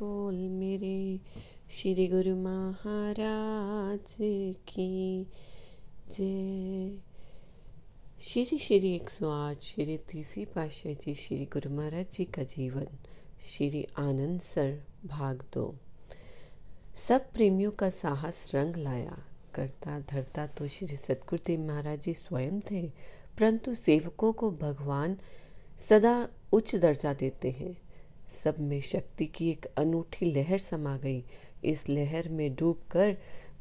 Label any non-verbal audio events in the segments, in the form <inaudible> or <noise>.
बोल मेरे श्री गुरु महाराज की। जय। श्री श्री एक सौ आठ, श्री तीसरी पाशाह जी, श्री गुरु महाराज जी का जीवन, श्री आनंद सर, भाग दो। सब प्रेमियों का साहस रंग लाया, करता धरता तो श्री सतगुरुदेव महाराज जी स्वयं थे, परंतु सेवकों को भगवान सदा उच्च दर्जा देते हैं। सब में शक्ति की एक अनूठी लहर समा गई। इस लहर में डूबकर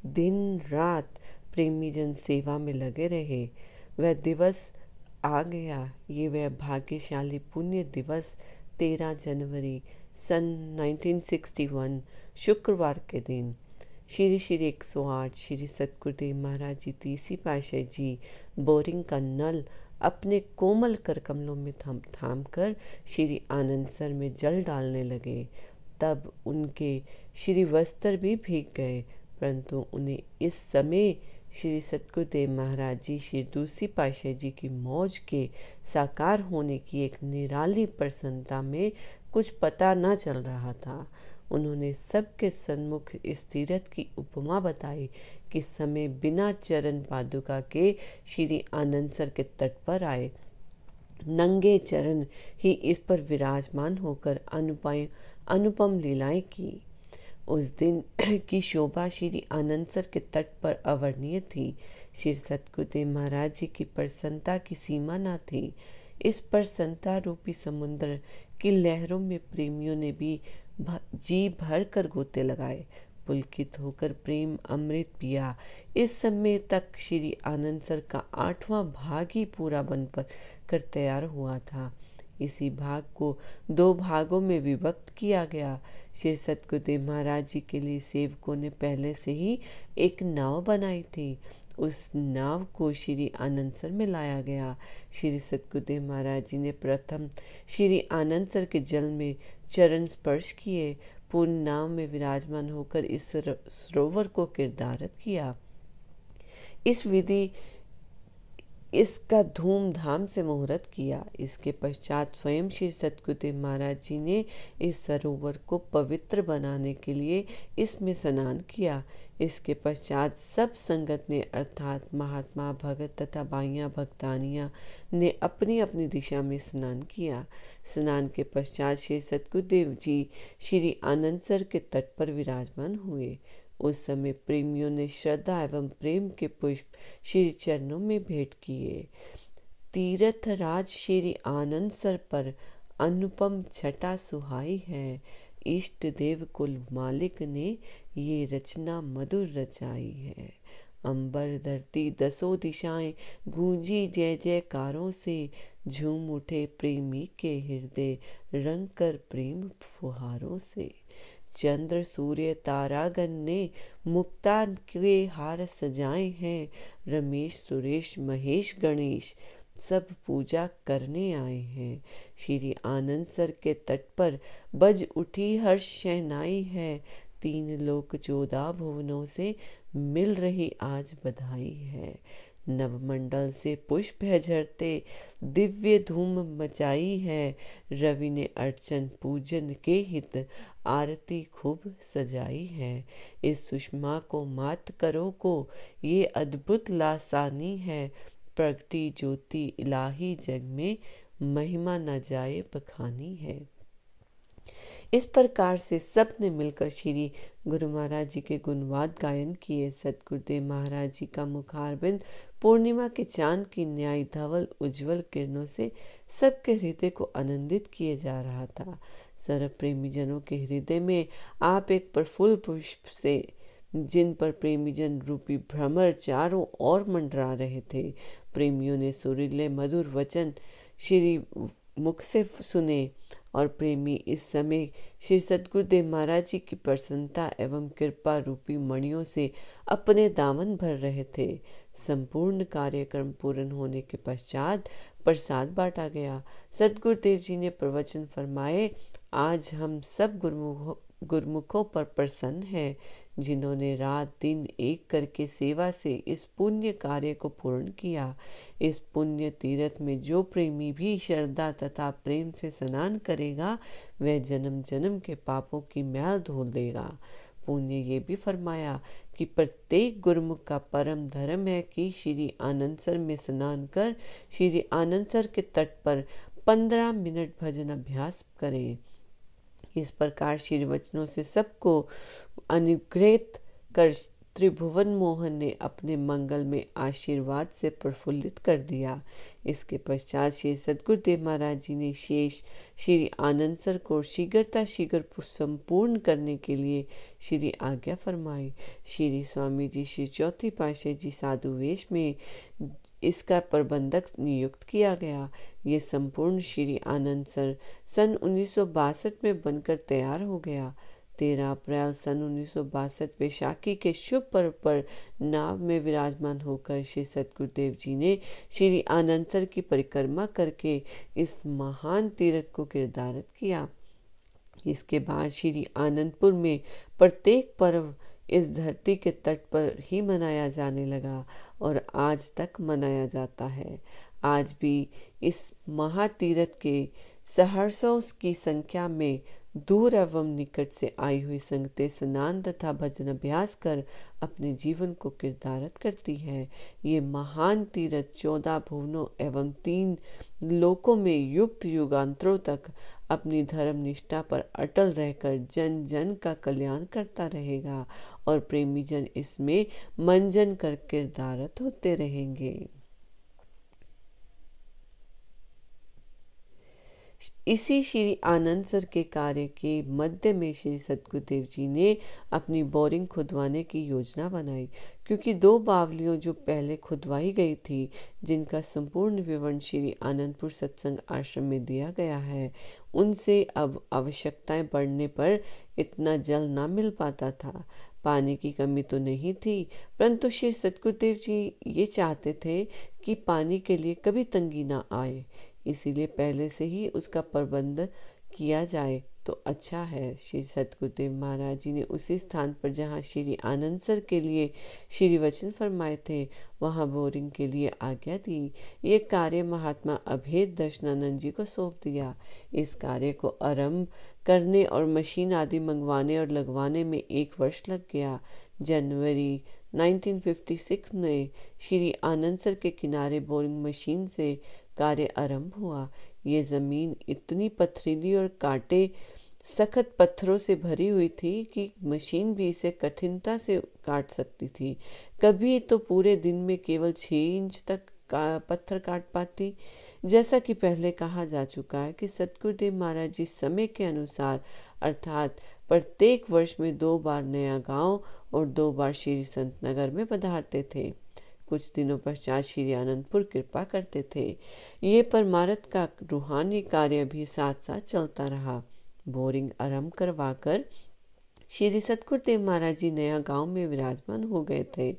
दिन रात प्रेमी जन सेवा में लगे रहे। वह दिवस आ गया। ये वह भाग्यशाली पुण्य दिवस, तेरह जनवरी सन 1961 शुक्रवार के दिन। श्री श्री 108 श्री सतगुरुदेव महाराज जी तीसरी पाशाह जी, बोरिंग का नल अपने कोमल कर कमलों में थम थाम कर श्री आनंद सर में जल डालने लगे। तब उनके श्री वस्त्र भी भीग गए, परंतु उन्हें इस समय श्री सतगुरुदेव महाराज जी, श्री दूसरी पाशाह जी की मौज के साकार होने की एक निराली प्रसन्नता में कुछ पता न चल रहा था। उन्होंने सबके सन्मुख इस तीरथ की उपमा बताई कि समय बिना चरण पादुका के श्री आनंद सर के तट पर आए। नंगे चरण ही इस पर विराजमान होकर अनुपाय अनुपम लीलाएँ की। उस दिन <clears throat> की शोभा श्री आनंद सर के तट पर अवर्णीय थी। श्री सतगुरुदेव महाराज जी की प्रसन्नता की सीमा न थी। इस प्रसन्नता रूपी समुद्र की लहरों में प्रेमियों ने भी जी भर कर गोते लगाए। पुलकित होकर प्रेम अमृत पिया। इस समय तक श्री आनंद सर का आठवां भाग ही पूरा बन कर तैयार हुआ था। इसी भाग को दो भागों में विभक्त किया गया। श्री सतगुरुदेव महाराज जी के लिए सेवकों ने पहले से ही एक नाव बनाई थी। उस नाव को श्री आनंद सर में लाया गया। श्री सतगुरुदेव महाराज जी ने प्रथम श्री आनंद सर के जल में चरण स्पर्श किए। पूर्ण नाम में विराजमान होकर इस सरोवर को किरदारत किया। इस विधि इसका धूमधाम से मुहूर्त किया। इसके पश्चात स्वयं श्री सतगुरुदेव महाराज जी ने इस सरोवर को पवित्र बनाने के लिए इसमें स्नान किया। इसके पश्चात सब संगत ने, अर्थात महात्मा भगत तथा बाइया भक्तानिया ने अपनी अपनी दिशा में स्नान किया। स्नान के पश्चात श्री सतगुरुदेव जी श्री आनंद सर के तट पर विराजमान हुए। उस समय प्रेमियों ने श्रद्धा एवं प्रेम के पुष्प श्री चरणों में भेंट किए। तीर्थ राज श्री आनंद सर पर अनुपम छटा सुहाई है। इष्ट देव कुल मालिक ने ये रचना मधुर रचाई है। अंबर धरती दसों दिशाएँ गूंजी जय जयकारों से झूम उठे प्रेमी के हृदय, रंग कर प्रेम फुहारों से। चंद्र, सूर्य तारागण ने मुक्ता के हार सजाए हैं। रमेश, सुरेश, महेश, गणेश सब पूजा करने आए हैं। श्री आनंद सर के तट पर बज उठी हर्ष शहनाई है। तीन लोक चौदह भुवनों से मिल रही आज बधाई है। नवमंडल से पुष्प है झरते, दिव्य धूम मचाई है। रवि ने अर्चन पूजन के हित आरती खूब सजाई है। इस सुषमा को मात करो को ये अद्भुत लासानी है। प्रगति ज्योति इलाही जग में महिमा न जाए बखानी है। इस प्रकार से सबने मिलकर श्री गुरु महाराज जी के गुणवाद गायन किए। सतगुरुदेव महाराज जी का मुखारबिंद पूर्णिमा के चाँद की न्याय धवल उज्जवल किरणों से सबके हृदय को आनंदित किए जा रहा था। सर्व प्रेमी जनों के हृदय में आप एक प्रफुल्ल पुष्प से, जिन पर प्रेमीजन रूपी भ्रमर चारों ओर मंडरा रहे थे। प्रेमियों ने सुरीले मधुर वचन, श्री मुख से सुने और प्रेमी। इस समय श्री सतगुरुदेव महाराज जी की प्रसन्नता एवं कृपा रूपी मणियों से अपने दामन भर रहे थे। संपूर्ण कार्यक्रम पूर्ण होने के पश्चात प्रसाद बांटा गया। सतगुरुदेव जी ने प्रवचन फरमाए, आज हम सब गुरुमुखों गुरमुखों पर प्रसन्न है। जिन्होंने रात दिन एक करके सेवा से इस पुण्य कार्य को पूर्ण किया। इस पुण्य तीर्थ में जो प्रेमी भी श्रद्धा तथा प्रेम से स्नान करेगा, वह जन्म जन्म के पापों की मैल धो देगा। पुण्य ये भी फरमाया कि प्रत्येक गुरुमुख का परम धर्म है कि श्री आनंदसर में स्नान कर, श्री आनंदसर के तट पर पंद्रह मिनट भजन अभ्यास करें। इस प्रकार श्री वचनों से सबको अनुग्रहित कर त्रिभुवन मोहन ने अपने मंगल में आशीर्वाद से प्रफुल्लित कर दिया। इसके पश्चात श्री सदगुरुदेव महाराज जी ने शेष श्री आनंद सर को शीघ्रता शीघ्र संपूर्ण करने के लिए श्री आज्ञा फरमाई। श्री स्वामी जी, श्री चौथी पाशे जी साधु वेश में इसका प्रबंधक नियुक्त किया गया। ये संपूर्ण श्री आनंद सर सन उन्नीस में बनकर तैयार हो गया। तेरह अप्रैल सन उन्नीस वैशाखी के शुभ पर्व पर नाव में विराजमान होकर श्री सतगुरुदेव जी ने श्री आनंदसर की परिक्रमा करके इस महान तीर्थ को किरदारत किया। इसके बाद श्री आनंदपुर में प्रत्येक पर्व इस धरती के तट पर ही मनाया जाने लगा और आज तक मनाया जाता है। आज भी इस महातीरथ के सहर्षों की संख्या में दूर एवं निकट से आई हुई संगतें स्नान तथा भजन अभ्यास कर अपने जीवन को किरदारत करती है। ये महान तीरथ चौदह भुवनों एवं तीन लोकों में युक्त युगांतरों तक अपनी धर्म निष्ठा पर अटल रहकर जन जन का कल्याण करता रहेगा और प्रेमी जन इसमें मंजन कर किरदारत होते रहेंगे। इसी श्री आनंद सर के कार्य के मध्य में श्री सतगुरुदेव जी ने अपनी बोरिंग खुदवाने की योजना बनाई, क्योंकि दो बावलियों जो पहले खुदवाई गई थी, जिनका संपूर्ण विवरण श्री आनंदपुर सत्संग आश्रम में दिया गया है, उनसे अब आवश्यकताएँ बढ़ने पर इतना जल ना मिल पाता था। पानी की कमी तो नहीं थी, परंतु श्री सतगुरुदेव जी ये चाहते थे कि पानी के लिए कभी तंगी ना आए। इसीलिए पहले से ही उसका प्रबंध किया जाए तो अच्छा है। श्री सतगुरुदेव महाराज जी ने उसी स्थान पर जहाँ श्री आनंद सर के लिए श्री वचन फरमाए थे, वहाँ बोरिंग के लिए आज्ञा दी। ये कार्य महात्मा अभेद दर्शनानंद जी को सौंप दिया। इस कार्य को आरंभ करने और मशीन आदि मंगवाने और लगवाने में एक वर्ष लग गया। जनवरी 1956 में श्री आनंद सर के किनारे बोरिंग मशीन से कार्य आरंभ हुआ। ये ज़मीन इतनी पथरीली और कांटे, सख्त पत्थरों से भरी हुई थी कि मशीन भी इसे कठिनता से काट सकती थी। कभी तो पूरे दिन में केवल छह इंच तक का पत्थर काट पाती। जैसा कि पहले कहा जा चुका है कि सतगुरुदेव महाराज जी समय के अनुसार, अर्थात प्रत्येक वर्ष में दो बार नया गाँव और दो बार श्री संत नगर में पधारते थे। कुछ दिनों पश्चात श्री आनंदपुर कृपा करते थे। ये परमारत का रूहानी कार्य भी साथ साथ चलता रहा। बोरिंग आरंभ करवाकर श्री सतगुरुदेव महाराज जी नया गाँव में विराजमान हो गए थे।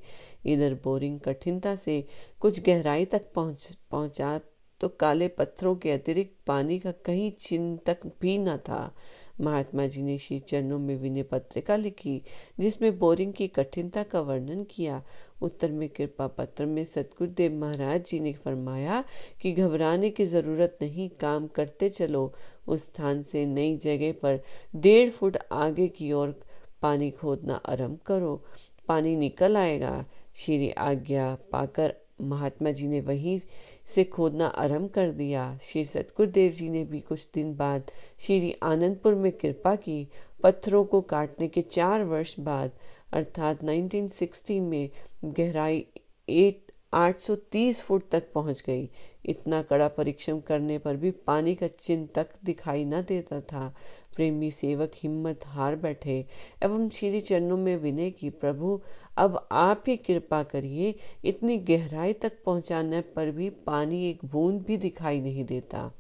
इधर बोरिंग कठिनता से कुछ गहराई तक पहुँच, पहुँचा तो काले पत्थरों के अतिरिक्त पानी का कहीं चिन्ह तक भी न था। महात्मा जी ने श्री चरणों में विनय पत्रिका लिखी, जिसमें बोरिंग की कठिनता का वर्णन किया। उत्तर में कृपा पत्र में सतगुरुदेव महाराज जी ने फरमाया कि घबराने की ज़रूरत नहीं, काम करते चलो। उस स्थान से नई जगह पर डेढ़ फुट आगे की ओर पानी खोदना आरंभ करो। पानी निकल आएगा। श्री आज्ञा पाकर महात्मा जी ने वहीं से खोदना आरंभ कर दिया। श्री सतगुरुदेव जी ने भी कुछ दिन बाद श्री आनंदपुर में कृपा की। पत्थरों को काटने के चार वर्ष बाद अर्थात 1960 में गहराई एट 830 फुट तक पहुँच गई। इतना कड़ा परिश्रम करने पर भी पानी का चिन्ह तक दिखाई न देता था। प्रेमी सेवक हिम्मत हार बैठे। एवं श्री चरणों में विनय की, प्रभु, अब आप ही कृपा करिए, इतनी गहराई तक पहुँचाने पर भी पानी एक बूंद भी दिखाई नहीं देता।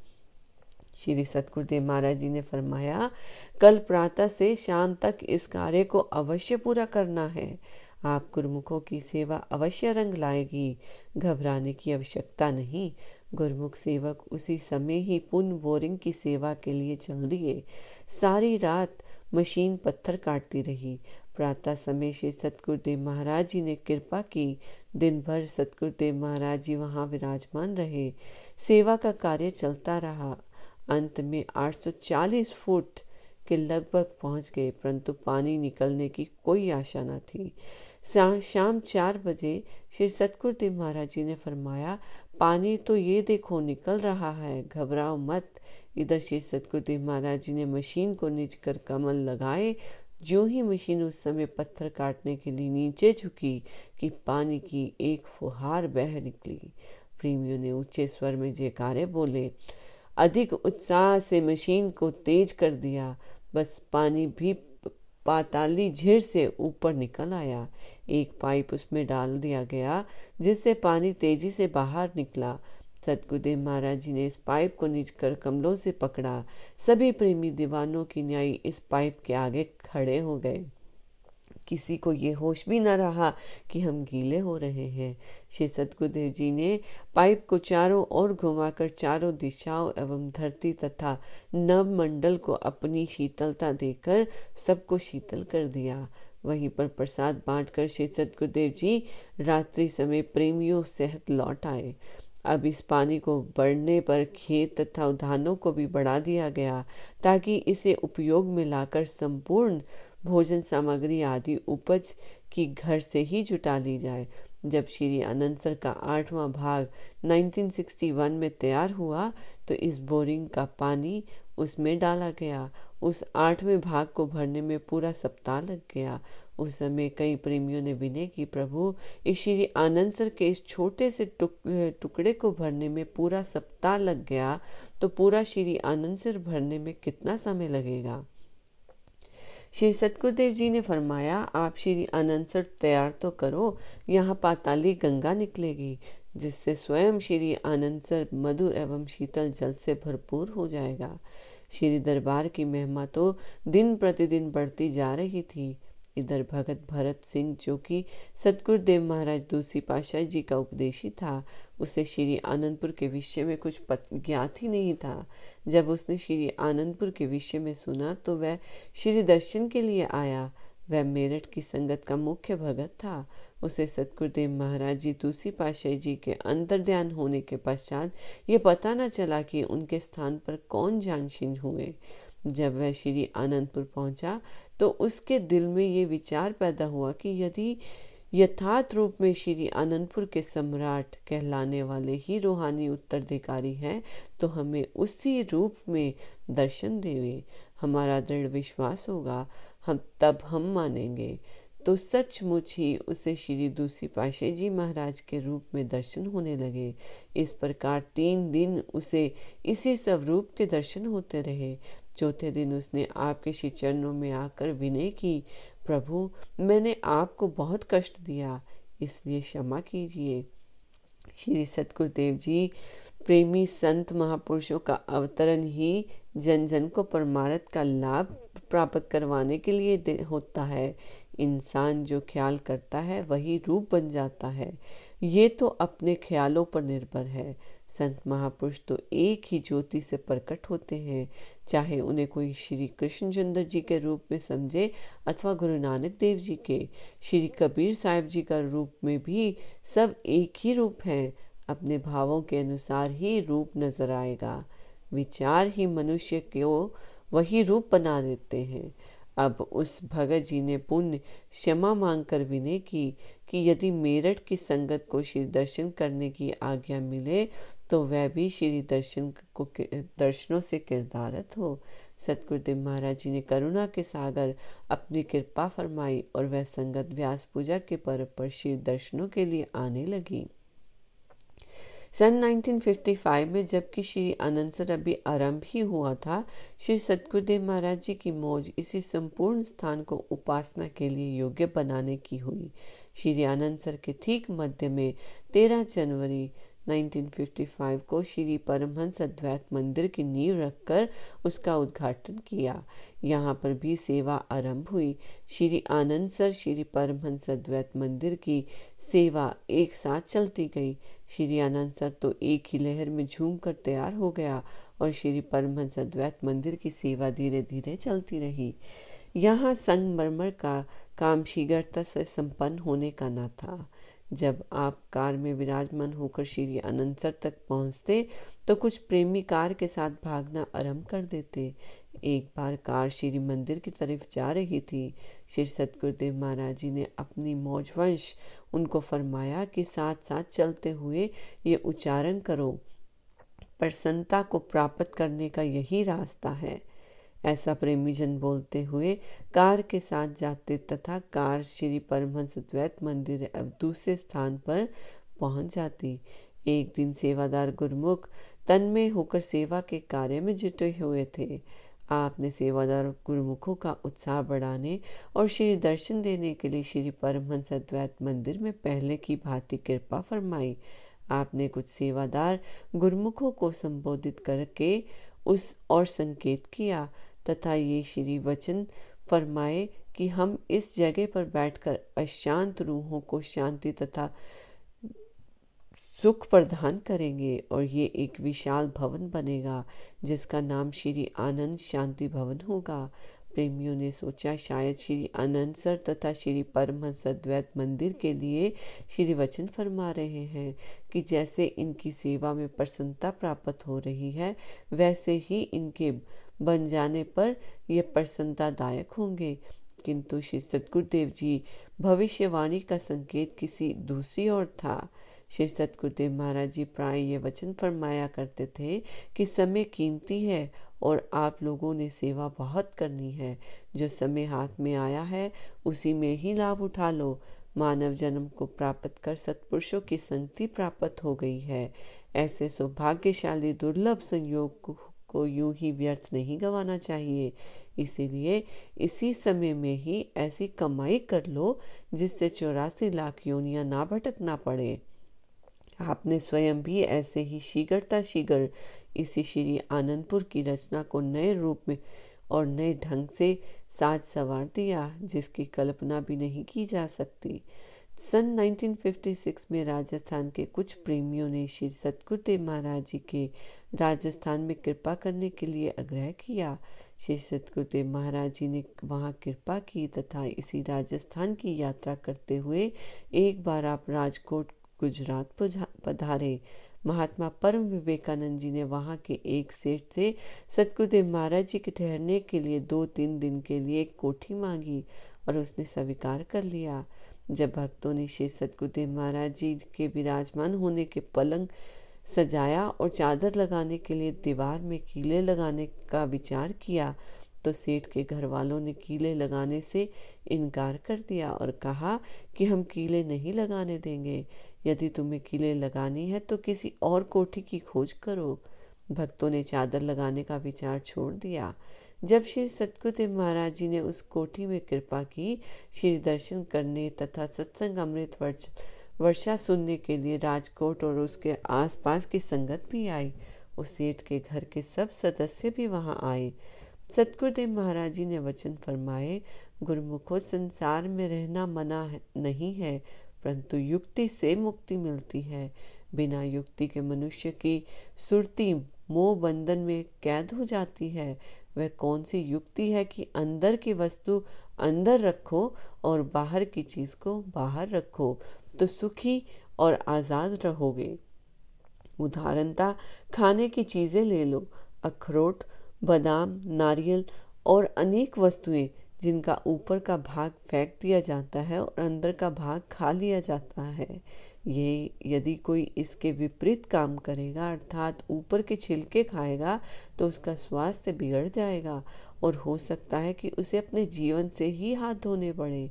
श्री सतगुरुदेव महाराज जी ने फरमाया, कल प्रातः से शाम तक इस कार्य को अवश्य पूरा करना है। आप गुरुमुखों की सेवा अवश्य रंग लाएगी। घबराने की आवश्यकता नहीं। गुरमुख सेवक उसी समय ही पुन बोरिंग की सेवा के लिए चल दिए। सारी रात मशीन पत्थर काटती रही। प्रातः समय श्री सतगुरुदेव महाराज जी ने कृपा की। दिन भर सतगुरुदेव महाराज जी वहाँ विराजमान रहे। सेवा का कार्य चलता रहा। अंत में 840 फुट के लगभग पहुँच गए, परंतु पानी निकलने की कोई आशा न थी। शाम चार बजे श्री सतगुरुदेव महाराज जी ने फरमाया, पानी तो ये देखो, निकल रहा है। घबराओ मत। इधर श्री सतगुरुदेव महाराज जी ने मशीन को नीच कर कमल लगाए। जो ही मशीन उस समय पत्थर काटने के लिए नीचे झुकी कि पानी की एक फुहार बह निकली। प्रेमियों ने ऊँचे स्वर में जयकारे बोले अधिक उत्साह से मशीन को तेज कर दिया। बस पानी भी पाताली झीर से ऊपर निकल आया। एक पाइप उसमें डाल दिया गया, जिससे पानी तेज़ी से बाहर निकला। सतगुरुदेव महाराज जी ने इस पाइप को नीच कर कमलों से पकड़ा। सभी प्रेमी दीवानों की न्यायी इस पाइप के आगे खड़े हो गए। किसी को ये होश भी न रहा कि हम गीले हो रहे हैं। श्री सतगुरुदेव जी ने पाइप को चारों ओर घुमाकर चारों दिशाओं एवं धरती तथा नव मंडल को अपनी शीतलता देकर सबको शीतल कर दिया। वहीं पर प्रसाद बांटकर श्री सतगुरुदेव जी रात्रि समय प्रेमियों सहित लौट आए। अब इस पानी को बढ़ने पर खेत तथा उद्यानों को भी बढ़ा दिया गया ताकि इसे उपयोग में लाकर संपूर्ण भोजन सामग्री आदि उपज की घर से ही जुटा ली जाए। जब श्री अनंतर का आठवां भाग 1961 में तैयार हुआ तो इस बोरिंग का पानी उसमें डाला गया। उस आठवें भाग को भरने में पूरा सप्ताह लग गया। उस समय कई प्रेमियों ने विनय की प्रभु इस श्री आनंद सर के इस छोटे से टुक, टुकड़े को भरने में पूरा सप्ताह लग गया तो पूरा श्री आनंद सर भरने में कितना समय लगेगा? श्री सतगुरुदेव जी ने फरमाया, आप श्री अनंसर तैयार तो करो, यहाँ पाताली गंगा निकलेगी, जिससे स्वयं श्री आनंदसर मधुर एवं शीतल जल से भरपूर हो जाएगा। श्री दरबार की महिमा तो दिन प्रतिदिन बढ़ती जा रही थी। इधर भगत भरत सिंह, जो कि सतगुरुदेव महाराज दूसरी पाशाह जी का उपदेशी था, उसे श्री आनंदपुर के विषय में कुछ ज्ञात ही नहीं था। जब उसने श्री आनंदपुर के विषय में सुना तो वह श्री दर्शन के लिए आया। वह मेरठ की संगत का मुख्य भगत था। उसे सतगुरुदेव महाराज जी दूसरी पाशाही जी के अंतर ध्यान होने के पश्चात ये पता न चला कि उनके स्थान पर कौन जानशीन हुए। जब वह श्री आनंदपुर पहुँचा तो उसके दिल में ये विचार पैदा हुआ कि यदि यथार्थ रूप में श्री आनंदपुर के सम्राट कहलाने वाले ही रूहानी उत्तराधिकारी हैं तो हमें उसी रूप में दर्शन देवे। हमारा दृढ़ विश्वास होगा, हम तब हम मानेंगे। तो सचमुच ही उसे श्री दूसरी पाशे जी महाराज के रूप में दर्शन होने लगे। इस प्रकार तीन दिन उसे इसी स्वरूप के दर्शन होते रहे। चौथे दिन उसने आपके श्री चरणों में आकर विनय की, प्रभु, मैंने आपको बहुत कष्ट दिया, इसलिए क्षमा कीजिए। श्री सतगुरुदेव जी, प्रेमी संत महापुरुषों का अवतरण ही जन जन को परमारथ का लाभ प्राप्त करवाने के लिए होता है। इंसान जो ख्याल करता है, वही रूप बन जाता है। ये तो अपने ख्यालों पर निर्भर है। संत महापुरुष तो एक ही ज्योति से प्रकट होते हैं। चाहे उन्हें कोई श्री कृष्ण चंद्र जी के रूप में समझे अथवा गुरु नानक देव जी के, श्री कबीर साहिब जी का रूप में भी सब एक ही रूप है। अपने भावों के अनुसार ही रूप नज़र आएगा। विचार ही मनुष्य को वही रूप बना देते हैं। अब उस भगत जी ने पुण्य, क्षमा मांगकर विनय की कि यदि मेरठ की संगत को श्री दर्शन करने की आज्ञा मिले तो वह भी श्री दर्शन को दर्शनों से किरदारत हो। सतगुरुदेव महाराज जी ने करुणा के सागर अपनी कृपा फरमाई और वह संगत व्यास पूजा के पर्व पर श्री दर्शनों के लिए आने लगी। सन 1955 में जबकि श्री आनंद सर अभी आरंभ ही हुआ था, श्री सतगुरुदेव महाराज जी की मौज इसी संपूर्ण स्थान को उपासना के लिए योग्य बनाने की हुई। श्री आनंद सर के ठीक मध्य में 13 जनवरी 1955 को श्री परमहंस अद्वैत मंदिर की नींव रखकर उसका उद्घाटन किया। यहाँ पर भी सेवा आरंभ हुई। श्री आनंद सर श्री परमहंस अद्वैत मंदिर की सेवा एक साथ चलती गई। श्री आनंद सर तो एक ही लहर में झूम कर तैयार हो गया और श्री परमहंस अद्वैत मंदिर की सेवा धीरे धीरे चलती रही। यहाँ संगमरमर का काम शीघ्रता से संपन्न होने का न था। जब आप कार में विराजमान होकर श्री अनंतर तक पहुँचते तो कुछ प्रेमी कार के साथ भागना आरंभ कर देते। एक बार कार श्री मंदिर की तरफ़ जा रही थी। श्री सतगुरुदेव महाराज जी ने अपनी मौजवंश उनको फरमाया कि साथ साथ चलते हुए ये उच्चारण करो। प्रसन्नता को प्राप्त करने का यही रास्ता है। ऐसा प्रेमी जन बोलते हुए कार के साथ जाते तथा कार श्री परमहंस द्वैत मंदिर दूसरे स्थान पर पहुँच जाती। एक दिन सेवादार गुरमुख तन में होकर सेवा के कार्य में जुटे हुए थे। आपने सेवादार गुरुमुखों का उत्साह बढ़ाने और श्री दर्शन देने के लिए श्री परमहंस द्वैत मंदिर में पहले की भांति कृपा फरमाई। आपने कुछ सेवादार गुरुमुखों को संबोधित करके उस और संकेत किया तथा ये श्री वचन फरमाए कि हम इस जगह पर बैठकर अशांत रूहों को शांति तथा सुख प्रदान करेंगे और ये एक विशाल भवन बनेगा, जिसका नाम श्री आनंद शांति भवन होगा। प्रेमियों ने सोचा, शायद श्री आनंद सर तथा श्री परमहंस द्वैत मंदिर के लिए श्री वचन फरमा रहे हैं कि जैसे इनकी सेवा में प्रसन्नता प्राप्त हो रही है, वैसे ही इनके बन जाने पर ये प्रसन्नतादायक होंगे। किंतु श्री सतगुरुदेव जी, भविष्यवाणी का संकेत किसी दूसरी ओर था। श्री सतगुरुदेव महाराज जी प्राय ये वचन फरमाया करते थे कि समय कीमती है और आप लोगों ने सेवा बहुत करनी है। जो समय हाथ में आया है, उसी में ही लाभ उठा लो। मानव जन्म को प्राप्त कर सत्पुरुषों की संगति प्राप्त हो गई है। ऐसे सौभाग्यशाली दुर्लभ संयोग को यूँ ही व्यर्थ नहीं गंवाना चाहिए। इसीलिए इसी समय में ही ऐसी कमाई कर लो, जिससे चौरासी लाख योनिया ना भटकना पड़े। आपने स्वयं भी ऐसे ही शीघ्रता शीघ्र इसी श्री आनंदपुर की रचना को नए रूप में और नए ढंग से साज सवार दिया, जिसकी कल्पना भी नहीं की जा सकती। सन 1956 में राजस्थान के कुछ प्रेमियों ने श्री सतगुरुदेव महाराज जी के राजस्थान में कृपा करने के लिए आग्रह किया। श्री सतगुरुदेव महाराज जी ने वहाँ कृपा की तथा इसी राजस्थान की यात्रा करते हुए एक बार आप राजकोट, गुजरात पधारे। महात्मा परम विवेकानंद जी ने वहाँ के एक सेठ से सतगुरुदेव महाराज जी के ठहरने के लिए दो तीन दिन के लिए एक कोठी मांगी और उसने स्वीकार कर लिया। जब भक्तों ने श्री सतगुरुदेव महाराज जी के विराजमान होने के पलंग सजाया और चादर लगाने के लिए दीवार में कीले लगाने का विचार किया तो सेठ के घर वालों ने कीले लगाने से इनकार कर दिया और कहा कि हम कीले नहीं लगाने देंगे। यदि तुम्हें किले लगानी है तो किसी और कोठी की खोज करो। भक्तों ने चादर लगाने का विचार छोड़ दिया। जब श्री सतगुरुदेव महाराज जी ने उस कोठी में कृपा की, श्री दर्शन करने तथा सत्संग अमृत वर्षा सुनने के लिए राजकोट और उसके आसपास की संगत भी आई। उस सेठ के घर के सब सदस्य भी वहाँ आए। सतगुरुदेव महाराज जी ने वचन फरमाए, गुरुमुखो, संसार में रहना मना नहीं है। परंतु युक्ति से मुक्ति मिलती है। बिना युक्ति के मनुष्य की सुरती मोह बंधन में कैद हो जाती है। वह कौन सी युक्ति है कि अंदर की वस्तु अंदर रखो और बाहर की चीज़ को बाहर रखो? तो सुखी और आज़ाद रहोगे। उदाहरणता, खाने की चीज़ें ले लो। अखरोट, बादाम, नारियल और अनेक वस्तुएँ जिनका ऊपर का भाग फेंक दिया जाता है और अंदर का भाग खा लिया जाता है। ये यदि कोई इसके विपरीत काम करेगा अर्थात ऊपर के छिलके खाएगा तो उसका स्वास्थ्य बिगड़ जाएगा और हो सकता है कि उसे अपने जीवन से ही हाथ धोने पड़े।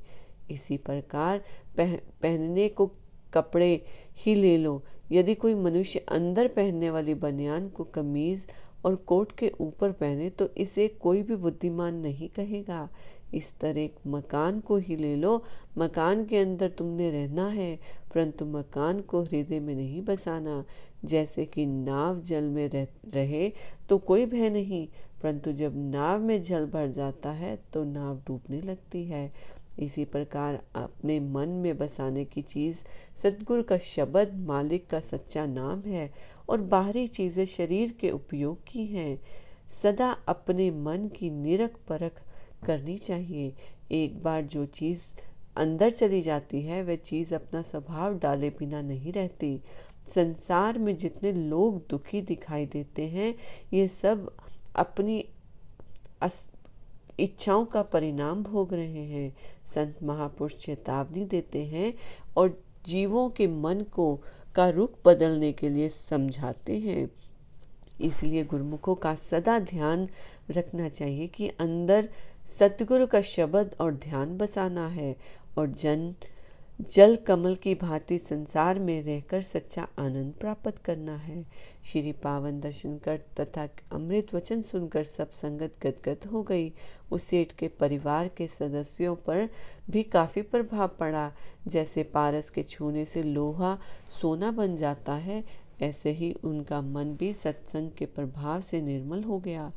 इसी प्रकार पह, पहनने को कपड़े ही ले लो। यदि कोई मनुष्य अंदर पहनने वाली बनियान को कमीज और कोट के ऊपर पहने तो इसे कोई भी बुद्धिमान नहीं कहेगा। इस तरह एक मकान को ही ले लो। मकान के अंदर तुमने रहना है परंतु मकान को हृदय में नहीं बसाना। जैसे कि नाव जल में रह, रहे तो कोई भय नहीं परंतु जब नाव में जल भर जाता है तो नाव डूबने लगती है। इसी प्रकार अपने मन में बसाने की चीज़ सदगुरु का शब्द मालिक का सच्चा नाम है और बाहरी चीज़ें शरीर के उपयोग की हैं। सदा अपने मन की निरख परख करनी चाहिए। एक बार जो चीज़ अंदर चली जाती है वह चीज़ अपना स्वभाव डाले बिना नहीं रहती। संसार में जितने लोग दुखी दिखाई देते हैं ये सब अपनी अस, इच्छाओं का परिणाम भोग रहे हैं। संत महापुरुष चेतावनी देते हैं और जीवों के मन को का रुख बदलने के लिए समझाते हैं। इसलिए गुरुमुखों का सदा ध्यान रखना चाहिए कि अंदर सतगुरु का शब्द और ध्यान बसाना है और जन, जल कमल की भांति संसार में रहकर सच्चा आनंद प्राप्त करना है। श्री पावन दर्शन कर तथा अमृत वचन सुनकर सब संगत गदगद हो गई। उस सेठ के परिवार के सदस्यों पर भी काफ़ी प्रभाव पड़ा। जैसे पारस के छूने से लोहा सोना बन जाता है, ऐसे ही उनका मन भी सत्संग के प्रभाव से निर्मल हो गया।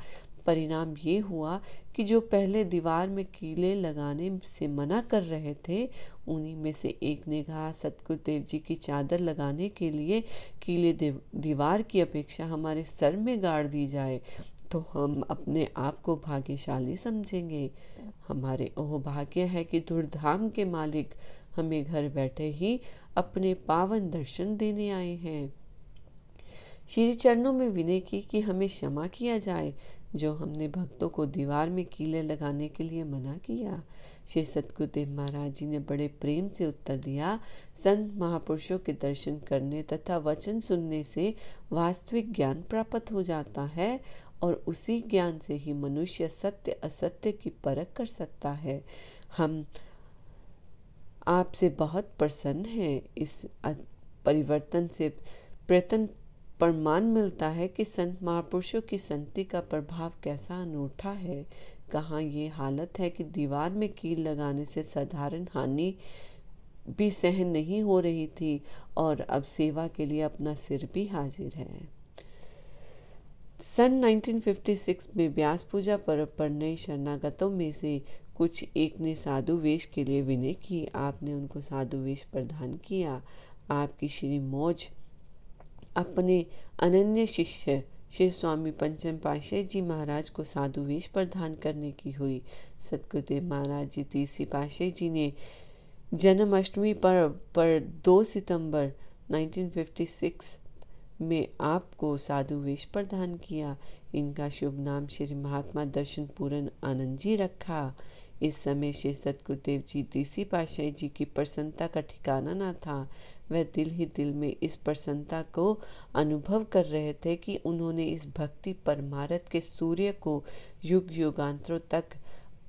परिणाम ये हुआ कि जो पहले दीवार में कीले लगाने से मना कर रहे थे, उन्हीं में से एक ने कहा सतगुरुदेव जी की चादर लगाने के लिए कीले दीवार की अपेक्षा हमारे सर में गाड़ दी जाए तो हम अपने आप को भाग्यशाली समझेंगे। हमारे ओह भाग्य है कि दुर्धाम के मालिक हमें घर बैठे ही अपने पावन दर्शन देने आए हैं। श्री चरणों में विनय की कि हमें क्षमा किया जाए जो हमने भक्तों को दीवार में कीले लगाने के लिए मना किया। श्री सतगुरुदेव महाराज जी ने बड़े प्रेम से उत्तर दिया। संत महापुरुषों के दर्शन करने तथा वचन सुनने से वास्तविक ज्ञान प्राप्त हो जाता है और उसी ज्ञान से ही मनुष्य सत्य असत्य की परख कर सकता है। हम आपसे बहुत प्रसन्न हैं। इस परिवर्तन से प्रयत्न प्रमाण मिलता है कि संत महापुरुषों की संति का प्रभाव कैसा अनूठा है। कहाँ ये हालत है कि दीवार में कील लगाने से साधारण हानि भी सहन नहीं हो रही थी और अब सेवा के लिए अपना सिर भी हाजिर है। सन 1956 में व्यास पूजा पर्व पर नए शरणागतों में से कुछ एक ने साधु वेश के लिए विनय की। आपने उनको साधु वेश प्रदान किया। आपकी श्री मौज अपने अनन्य शिष्य श्री स्वामी पंचम पाशाह जी महाराज को साधु वेश प्रदान करने की हुई। सतगुरुदेव महाराज जी तीसरी पाशाह जी ने जन्माष्टमी पर पर 2 सितंबर 1956 में आपको साधु वेश प्रदान किया। इनका शुभ नाम श्री महात्मा दर्शन पूरन आनंद जी रखा। इस समय श्री सतगुरुदेव जी तीसरी पाशाही जी की प्रसन्नता का ठिकाना न था। वह दिल ही दिल में इस प्रसन्नता को अनुभव कर रहे थे कि उन्होंने इस भक्ति परमारथ के सूर्य को युग युगांतरों तक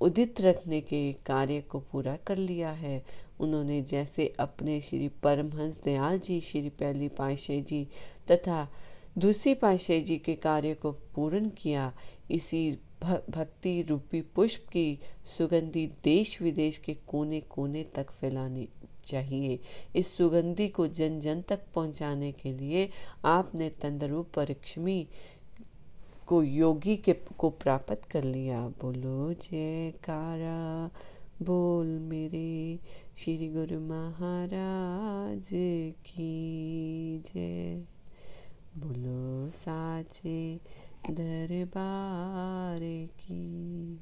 उदित रखने के कार्य को पूरा कर लिया है। उन्होंने जैसे अपने श्री परमहंस दयाल जी, श्री पहली पाशाह जी तथा दूसरी पाशे जी के कार्य को पूर्ण किया। इसी भक्ति रूपी पुष्प की सुगंधी देश विदेश के कोने कोने तक फैलानी चाहिए। इस सुगंधी को जन जन तक पहुँचाने के लिए आपने तंदरू परिक्ष्मी को योगी के को प्राप्त कर लिया। बोलो, जयकारा, बोल मेरे। श्री गुरु महाराज की जय। बोलो, साचे दरबार की